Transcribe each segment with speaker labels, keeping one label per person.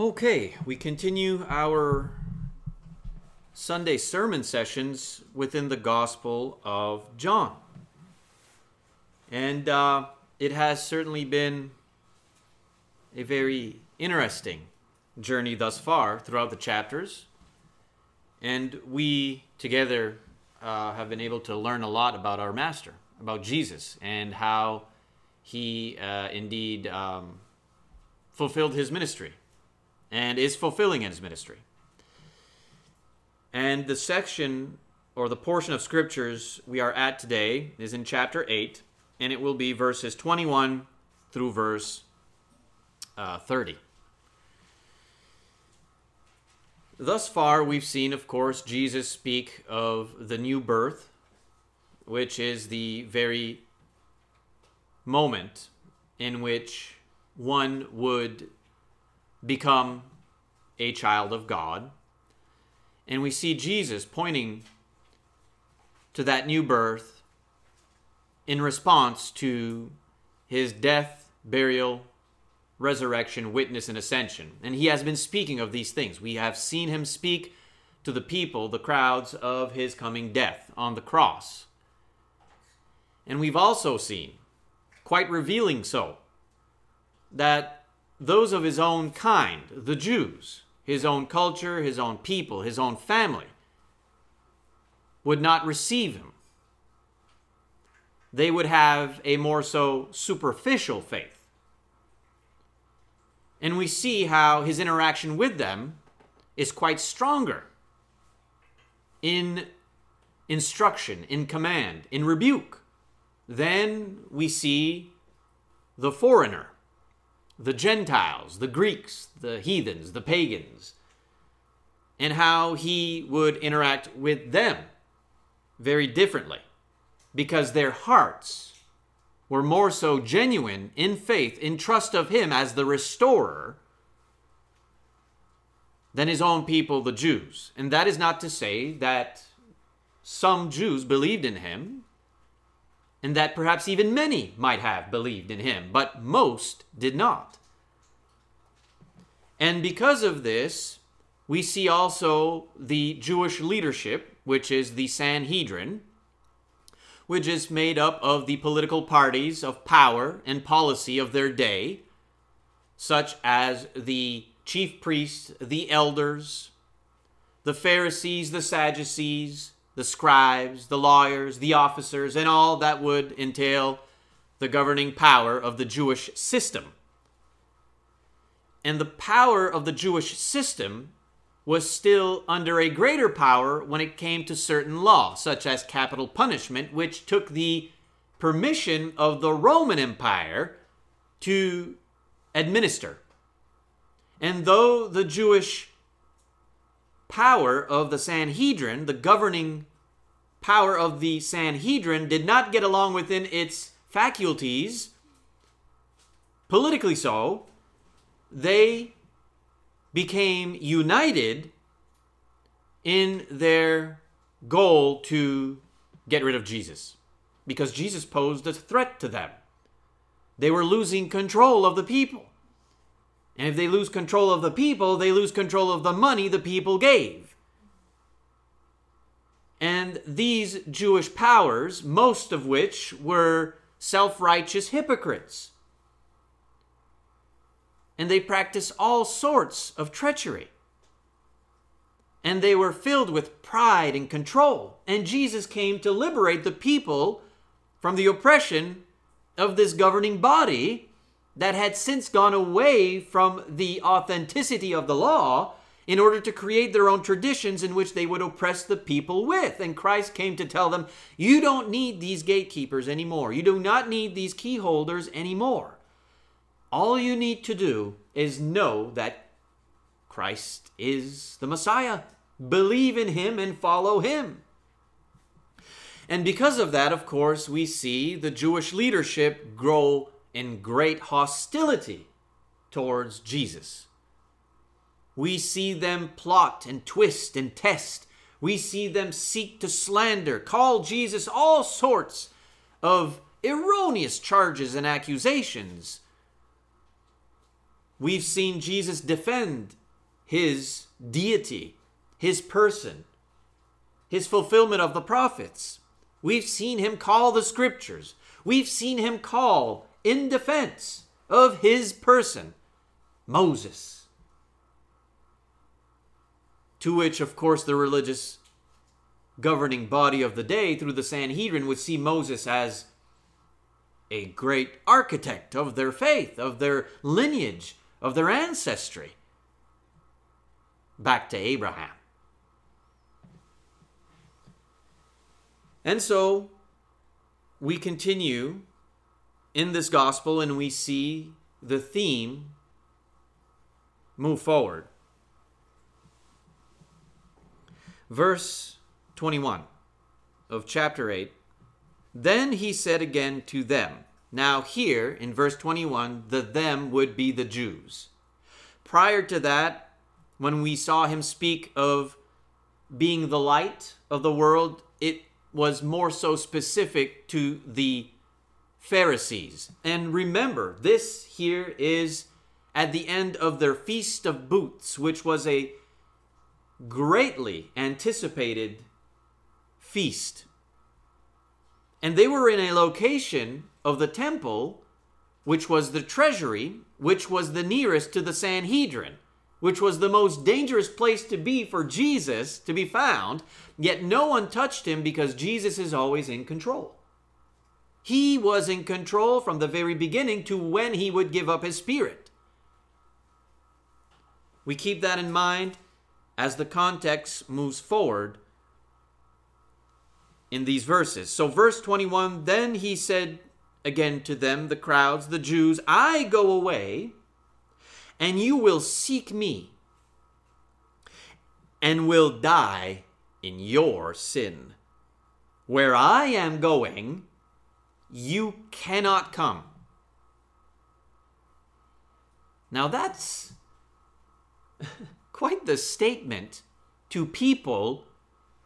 Speaker 1: Okay, we continue our Sunday sermon sessions within the Gospel of John. And uh, it has certainly been a very interesting journey thus far throughout the chapters. And we together uh, have been able to learn a lot about our Master, about Jesus, and how he uh, indeed um, fulfilled his ministry and is fulfilling in his ministry. And the section or the portion of scriptures we are at today is in chapter 8, and it will be verses 21 through verse uh, 30. Thus far, we've seen, of course, Jesus speak of the new birth, which is the very moment in which one would become a child of God. And we see Jesus pointing to that new birth in response to his death, burial, resurrection, witness, and ascension. And he has been speaking of these things. We have seen him speak to the people, the crowds, of his coming death on the cross. And we've also seen, quite revealing so, that those of his own kind, the Jews, his own culture, his own people, his own family, would not receive him. They would have a more so superficial faith. And we see how his interaction with them is quite stronger in instruction, in command, in rebuke than we see the foreigner the Gentiles, the Greeks, the heathens, the pagans, and how he would interact with them very differently because their hearts were more so genuine in faith, in trust of him as the restorer than his own people, the Jews. And that is not to say that some Jews believed in him and that perhaps even many might have believed in him, but most did not. And because of this, we see also the Jewish leadership, which is the Sanhedrin, which is made up of the political parties of power and policy of their day, such as the chief priests, the elders, the Pharisees, the Sadducees, the scribes, the lawyers, the officers, and all that would entail the governing power of the Jewish system. And the power of the Jewish system was still under a greater power when it came to certain law, such as capital punishment, which took the permission of the Roman Empire to administer. And though the Jewish power of the Sanhedrin, the governing power of the Sanhedrin, did not get along within its faculties, politically so, they became united in their goal to get rid of Jesus because Jesus posed a threat to them. They were losing control of the people. And if they lose control of the people, they lose control of the money the people gave. And these Jewish powers, most of which were self righteous hypocrites, and they practiced all sorts of treachery. And they were filled with pride and control. And Jesus came to liberate the people from the oppression of this governing body that had since gone away from the authenticity of the law in order to create their own traditions in which they would oppress the people with. And Christ came to tell them, You don't need these gatekeepers anymore. You do not need these key holders anymore. All you need to do is know that Christ is the Messiah. Believe in him and follow him. And because of that, of course, we see the Jewish leadership grow in great hostility towards Jesus. We see them plot and twist and test. We see them seek to slander, call Jesus all sorts of erroneous charges and accusations. We've seen Jesus defend his deity, his person, his fulfillment of the prophets. We've seen him call the scriptures. We've seen him call in defense of his person Moses. To which, of course, the religious governing body of the day through the Sanhedrin would see Moses as a great architect of their faith, of their lineage, of their ancestry, back to Abraham. And so we continue in this gospel and we see the theme move forward. Verse 21 of chapter 8 Then he said again to them, now, here in verse 21, the them would be the Jews. Prior to that, when we saw him speak of being the light of the world, it was more so specific to the Pharisees. And remember, this here is at the end of their Feast of Booths, which was a greatly anticipated feast. And they were in a location of the temple, which was the treasury, which was the nearest to the Sanhedrin, which was the most dangerous place to be for Jesus to be found, yet no one touched him because Jesus is always in control. He was in control from the very beginning to when he would give up his spirit. We keep that in mind as the context moves forward in these verses. So, verse 21 then he said again to them, the crowds, the Jews, I go away, and you will seek me, and will die in your sin. Where I am going, you cannot come. Now that's quite the statement to people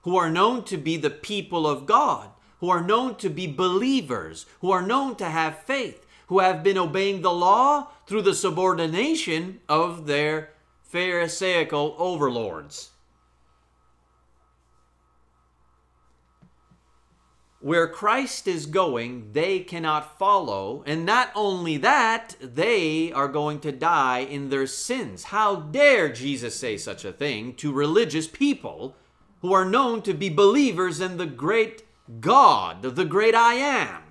Speaker 1: who are known to be the people of God who are known to be believers, who are known to have faith, who have been obeying the law through the subordination of their Pharisaical overlords. Where Christ is going, they cannot follow. And not only that, they are going to die in their sins. How dare Jesus say such a thing to religious people who are known to be believers in the great God, the great I am.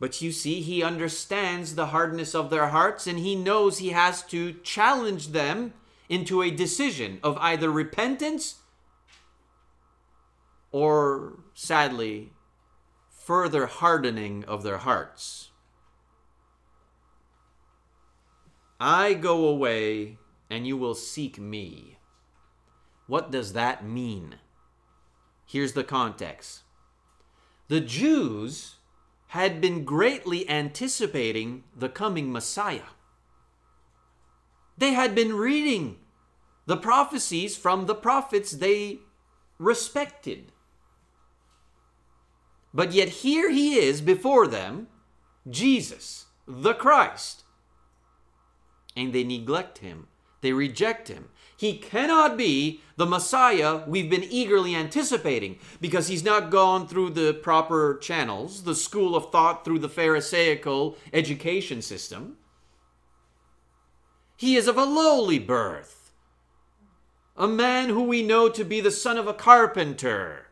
Speaker 1: But you see, he understands the hardness of their hearts and he knows he has to challenge them into a decision of either repentance or, sadly, further hardening of their hearts. I go away and you will seek me. What does that mean? Here's the context the Jews had been greatly anticipating the coming Messiah. They had been reading the prophecies from the prophets they respected. But yet here he is before them, Jesus, the Christ. And they neglect him, they reject him, he cannot be the Messiah we've been eagerly anticipating because he's not gone through the proper channels, the school of thought through the Pharisaical education system. He is of a lowly birth, a man who we know to be the son of a carpenter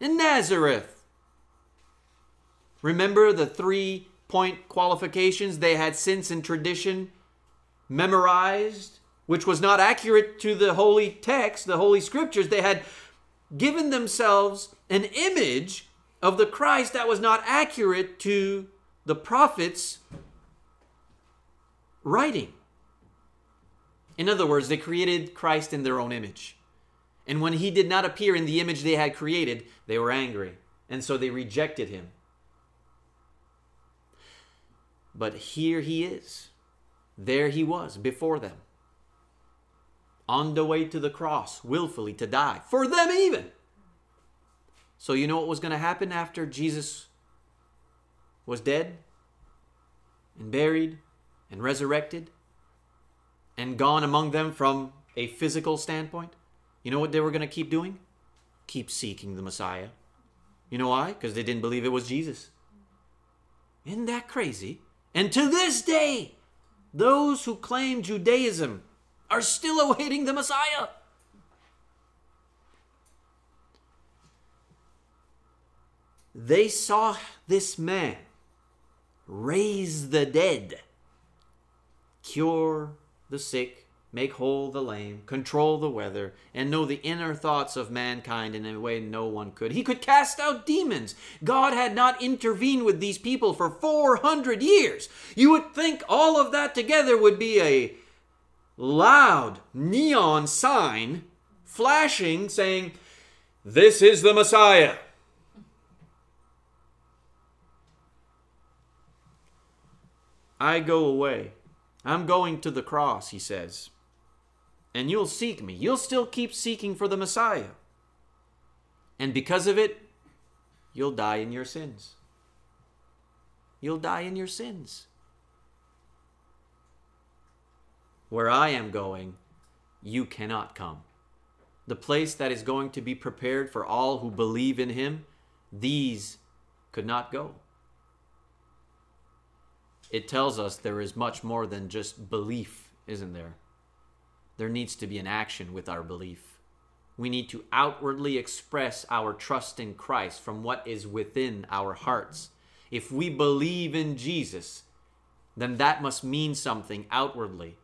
Speaker 1: in Nazareth. Remember the three point qualifications they had since in tradition memorized? which was not accurate to the holy text, the holy scriptures. They had given themselves an image of the Christ that was not accurate to the prophets' writing. In other words, they created Christ in their own image. And when he did not appear in the image they had created, they were angry. And so they rejected him. But here he is. There he was before them on the way to the cross, willfully to die, for them even. So, you know what was going to happen after Jesus was dead? and buried and resurrected and gone among them from a physical standpoint, you know what they were going to keep doing? Keep seeking the Messiah. You know why? Because they didn't believe it was Jesus. Isn't that crazy? And to this day, those who claim Judaism are still awaiting the Messiah. They saw this man raise the dead, cure the sick, make whole the lame, control the weather, and know the inner thoughts of mankind in a way no one could. He could cast out demons. God had not intervened with these people for 400 years. You would think all of that together would be a loud neon sign flashing saying, This is the Messiah. I go away. I'm going to the cross, he says. And you'll seek me. You'll still keep seeking for the Messiah. And because of it, you'll die in your sins. You'll die in your sins. Where I am going, you cannot come. The place that is going to be prepared for all who believe in him, these could not go it tells us there is much more than just belief, isn't there? There needs to be an action with our belief. We need to outwardly express our trust in Christ from what is within our hearts. If we believe in Jesus, then that must mean something outwardly.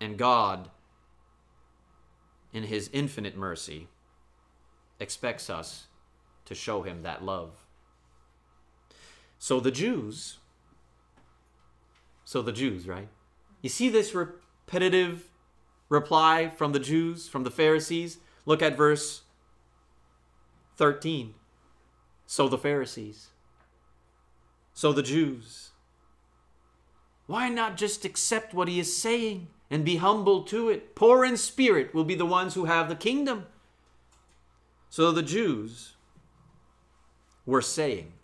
Speaker 1: And God, in His infinite mercy, expects us to show Him that love. So the Jews, so the Jews, right? You see this repetitive reply from the Jews, from the Pharisees? Look at verse 13. So the Pharisees, so the Jews. Why not just accept what he is saying and be humble to it? Poor in spirit will be the ones who have the kingdom. So the Jews were saying,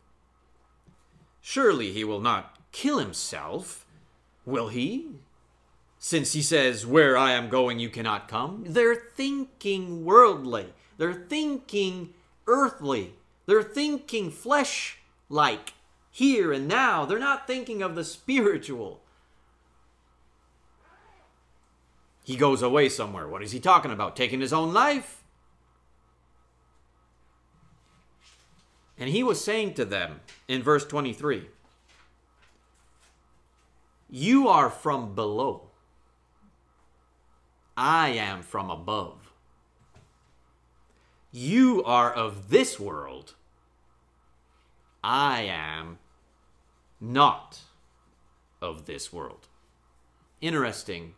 Speaker 1: Surely he will not kill himself, will he? Since he says, Where I am going, you cannot come. They're thinking worldly. They're thinking earthly. They're thinking flesh like, here and now. They're not thinking of the spiritual. He goes away somewhere. What is he talking about? Taking his own life? And he was saying to them in verse 23 You are from below, I am from above. You are of this world, I am not of this world. Interesting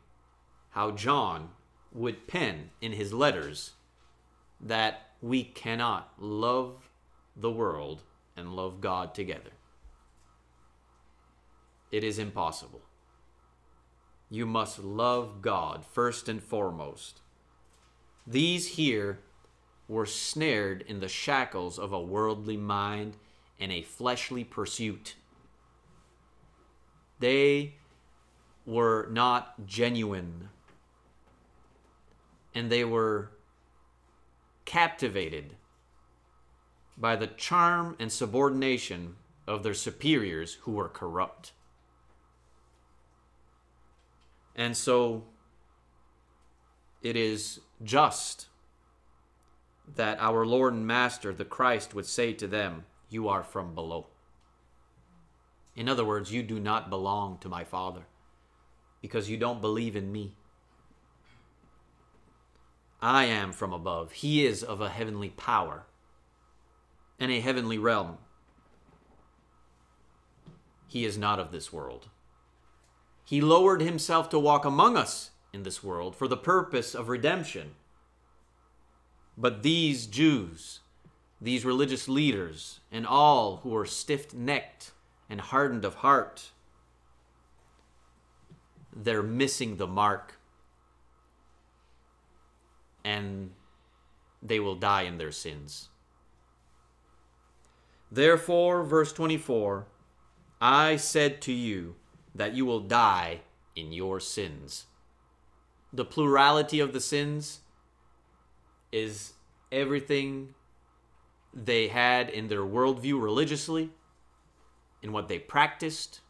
Speaker 1: how John would pen in his letters that we cannot love the world and love God together. It is impossible. You must love God first and foremost. These here were snared in the shackles of a worldly mind and a fleshly pursuit. They were not genuine, and they were captivated by the charm and subordination of their superiors who were corrupt. And so it is just that our Lord and Master, the Christ, would say to them, You are from below. In other words, you do not belong to my Father because you don't believe in me. I am from above. He is of a heavenly power and a heavenly realm. He is not of this world. He lowered himself to walk among us in this world for the purpose of redemption. But these Jews, these religious leaders, and all who are stiff necked and hardened of heart, they're missing the mark and they will die in their sins. Therefore, verse 24, I said to you that you will die in your sins. The plurality of the sins is everything they had in their worldview religiously, in what they practiced,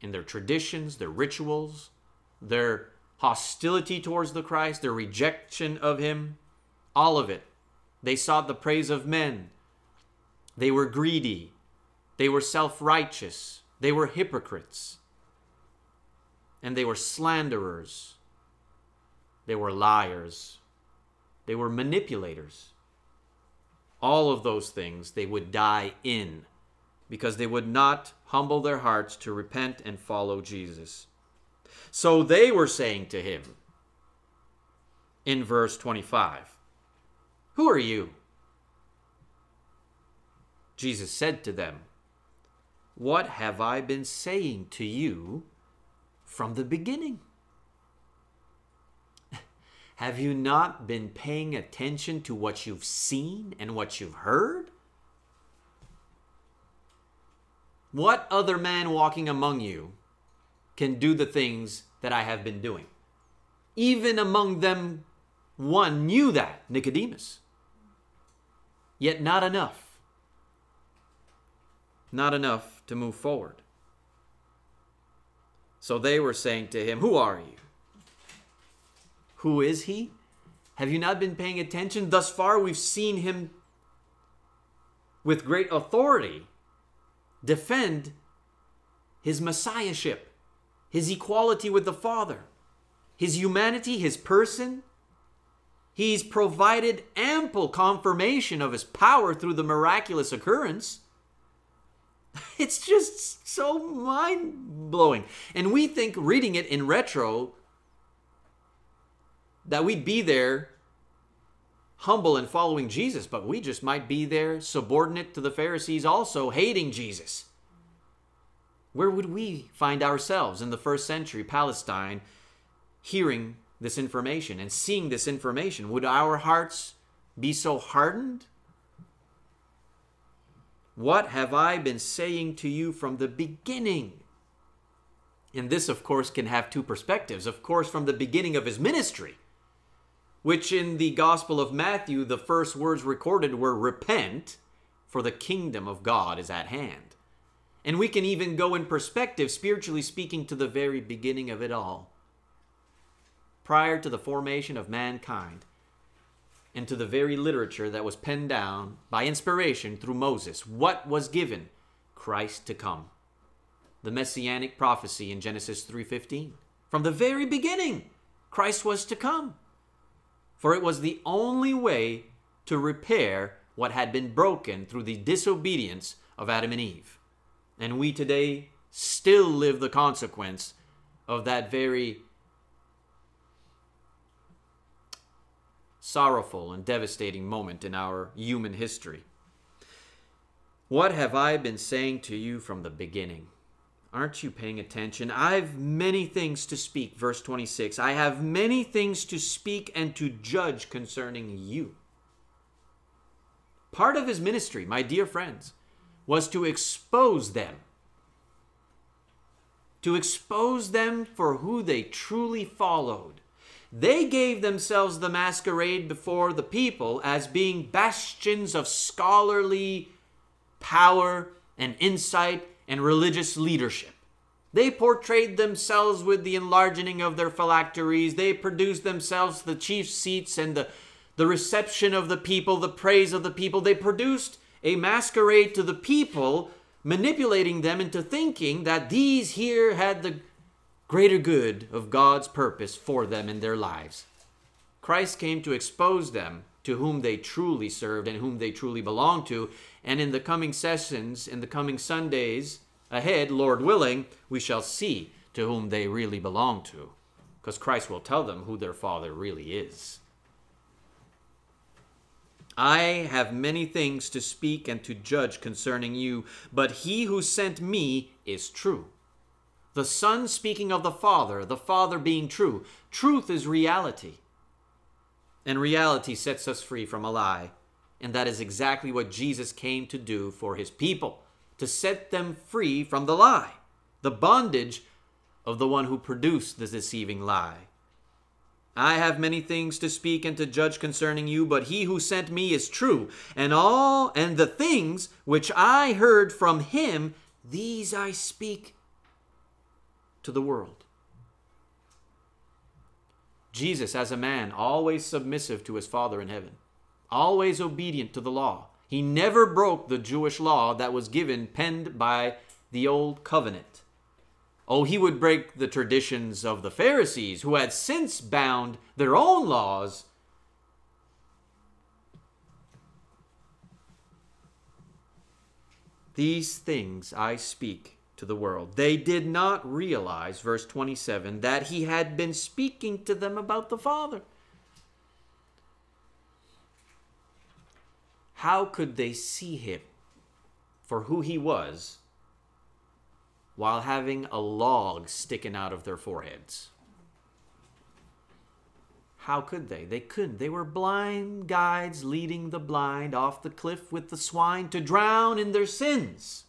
Speaker 1: in their traditions, their rituals, their hostility towards the Christ, their rejection of Him, all of it. They sought the praise of men. They were greedy. They were self righteous. They were hypocrites. And they were slanderers. They were liars. They were manipulators. All of those things they would die in because they would not humble their hearts to repent and follow Jesus. So they were saying to him in verse 25, Who are you? Jesus said to them, What have I been saying to you from the beginning? Have you not been paying attention to what you've seen and what you've heard? What other man walking among you can do the things that I have been doing? Even among them, one knew that, Nicodemus. Yet not enough. Not enough to move forward. So they were saying to him, Who are you? Who is he? Have you not been paying attention? Thus far, we've seen him with great authority defend his messiahship, his equality with the Father, his humanity, his person. He's provided ample confirmation of his power through the miraculous occurrence. It's just so mind blowing. And we think reading it in retro that we'd be there humble and following Jesus, but we just might be there subordinate to the Pharisees also hating Jesus. Where would we find ourselves in the first century Palestine hearing this information and seeing this information? Would our hearts be so hardened? What have I been saying to you from the beginning? And this, of course, can have two perspectives. Of course, from the beginning of his ministry, which in the Gospel of Matthew, the first words recorded were repent, for the kingdom of God is at hand. And we can even go in perspective, spiritually speaking, to the very beginning of it all. Prior to the formation of mankind, and to the very literature that was penned down by inspiration through Moses, what was given? Christ to come. The messianic prophecy in Genesis 3:15. From the very beginning, Christ was to come for it was the only way to repair what had been broken through the disobedience of Adam and Eve. And we today still live the consequence of that very sorrowful and devastating moment in our human history. What have I been saying to you from the beginning? Aren't you paying attention? I've many things to speak. Verse 26 I have many things to speak and to judge concerning you. Part of his ministry, my dear friends, was to expose them. To expose them for who they truly followed. They gave themselves the masquerade before the people as being bastions of scholarly power and insight and religious leadership. They portrayed themselves with the enlarging of their phylacteries. They produced themselves the chief seats and the, the reception of the people, the praise of the people. They produced a masquerade to the people, manipulating them into thinking that these here had the greater good of God's purpose for them in their lives. Christ came to expose them to whom they truly served and whom they truly belonged to. And in the coming sessions, in the coming Sundays ahead, Lord willing, we shall see to whom they really belong to. Because Christ will tell them who their Father really is. I have many things to speak and to judge concerning you, but he who sent me is true. The Son speaking of the Father, the Father being true. Truth is reality. And reality sets us free from a lie. And that is exactly what Jesus came to do for his people to set them free from the lie, the bondage of the one who produced the deceiving lie. I have many things to speak and to judge concerning you, but he who sent me is true, and all and the things which I heard from him, these I speak to the world. Jesus, as a man, always submissive to his Father in heaven, always obedient to the law. He never broke the Jewish law that was given, penned by the Old Covenant. Oh, he would break the traditions of the Pharisees, who had since bound their own laws. These things I speak to the world. They did not realize, verse 27, that he had been speaking to them about the Father. How could they see him for who he was while having a log sticking out of their foreheads. How could they? They couldn't. They were blind guides leading the blind off the cliff with the swine to drown in their sins.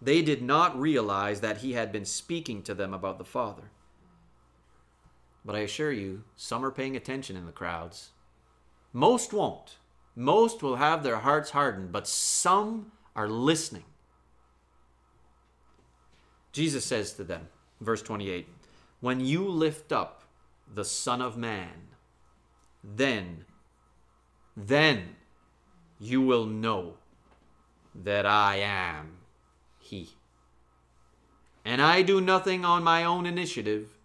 Speaker 1: They did not realize that he had been speaking to them about the Father. But I assure you, some are paying attention in the crowds. Most won't. Most will have their hearts hardened, but some are listening. Jesus says to them, verse 28, When you lift up the Son of Man, then, then you will know that I am He. And I do nothing on my own initiative,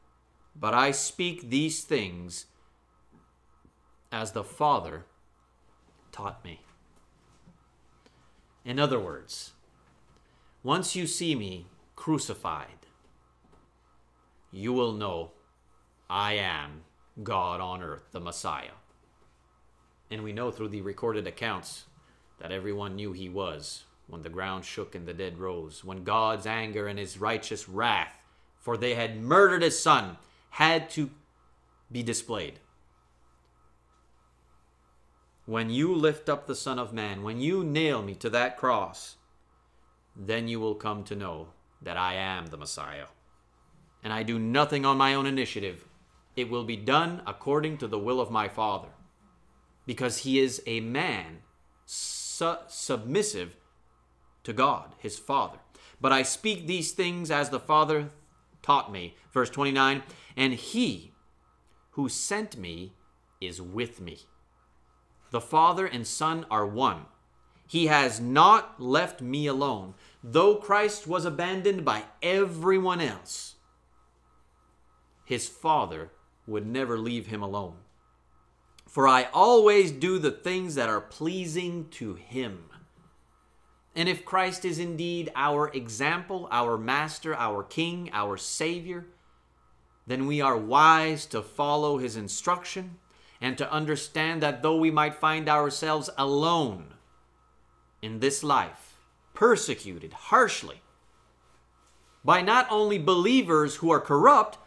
Speaker 1: but I speak these things as the Father taught me. In other words, once you see me crucified, you will know I am God on earth, the Messiah. And we know through the recorded accounts that everyone knew he was when the ground shook and the dead rose, when God's anger and his righteous wrath, for they had murdered his son, had to be displayed. When you lift up the Son of Man, when you nail me to that cross, then you will come to know that I am the Messiah. And I do nothing on my own initiative. It will be done according to the will of my Father. Because he is a man su- submissive to God, his Father. But I speak these things as the Father taught me. Verse 29 And he who sent me is with me. The Father and Son are one. He has not left me alone, though Christ was abandoned by everyone else. His Father would never leave him alone. For I always do the things that are pleasing to him. And if Christ is indeed our example, our master, our king, our savior, then we are wise to follow his instruction and to understand that though we might find ourselves alone in this life, persecuted harshly by not only believers who are corrupt,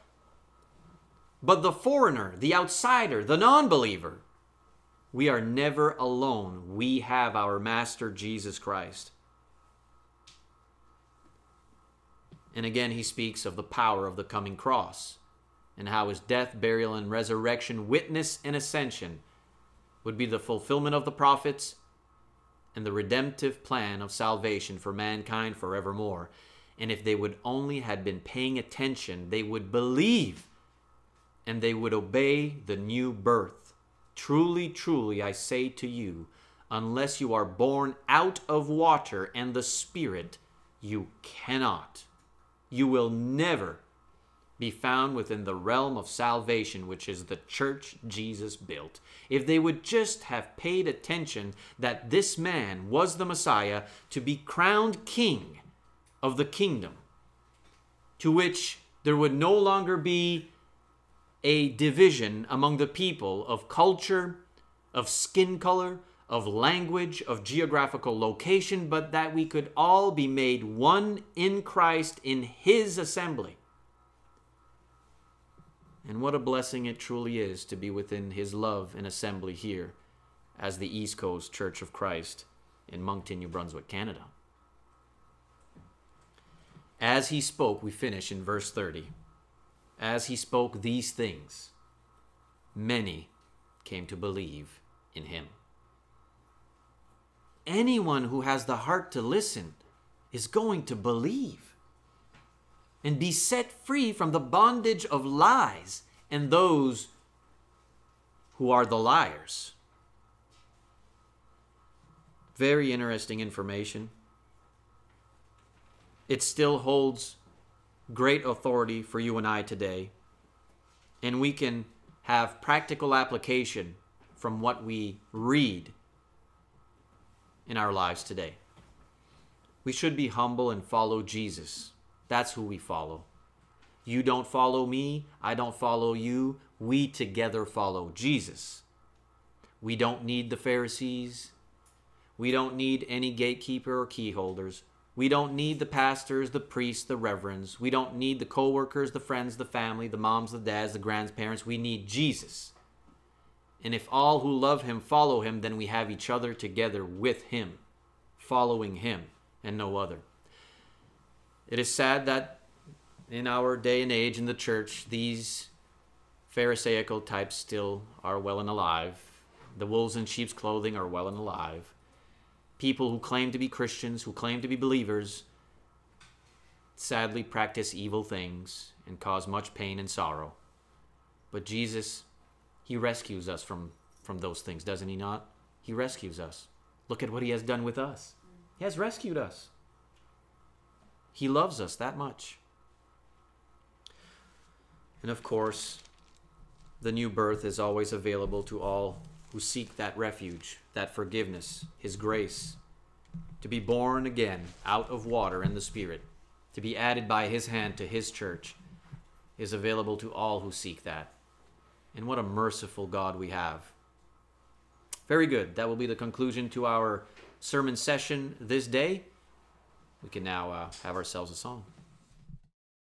Speaker 1: but the foreigner, the outsider, the non believer. We are never alone. We have our Master Jesus Christ. And again, he speaks of the power of the coming cross and how his death, burial, and resurrection, witness, and ascension would be the fulfillment of the prophets and the redemptive plan of salvation for mankind forevermore. And if they would only had been paying attention, they would believe and they would obey the new birth. Truly, truly, I say to you, unless you are born out of water and the Spirit, you cannot, you will never be found within the realm of salvation, which is the church Jesus built. If they would just have paid attention that this man was the Messiah to be crowned king of the kingdom, to which there would no longer be a division among the people of culture, of skin color, of language, of geographical location, but that we could all be made one in Christ in His assembly and what a blessing it truly is to be within His love and assembly here as the East Coast Church of Christ. in Moncton, New Brunswick, Canada. As he spoke, we finish in verse 30. As he spoke these things, many came to believe in him. Anyone who has the heart to listen is going to believe and be set free from the bondage of lies and those who are the liars. Very interesting information. It still holds great authority for you and I today. And we can have practical application from what we read in our lives today. We should be humble and follow Jesus. That's who we follow. You don't follow me, I don't follow you. We together follow Jesus. We don't need the Pharisees. We don't need any gatekeeper or keyholders. We don't need the pastors, the priests, the reverends. We don't need the co workers, the friends, the family, the moms, the dads, the grandparents. We need Jesus. And if all who love him follow him, then we have each other together with him, following him and no other. It is sad that in our day and age in the church, these Pharisaical types still are well and alive. The wolves in sheep's clothing are well and alive people who claim to be Christians, who claim to be believers, sadly practice evil things and cause much pain and sorrow. But Jesus, He rescues us from, from those things, doesn't He not? He rescues us. Look at what He has done with us. He has rescued us. He loves us that much. And of course, the new birth is always available to all who seek that refuge, that forgiveness, His grace, to be born again out of water and the Spirit, to be added by His hand to His church, is available to all who seek that. And what a merciful God we have. Very good. That will be the conclusion to our sermon session this day. We can now uh, have ourselves a song.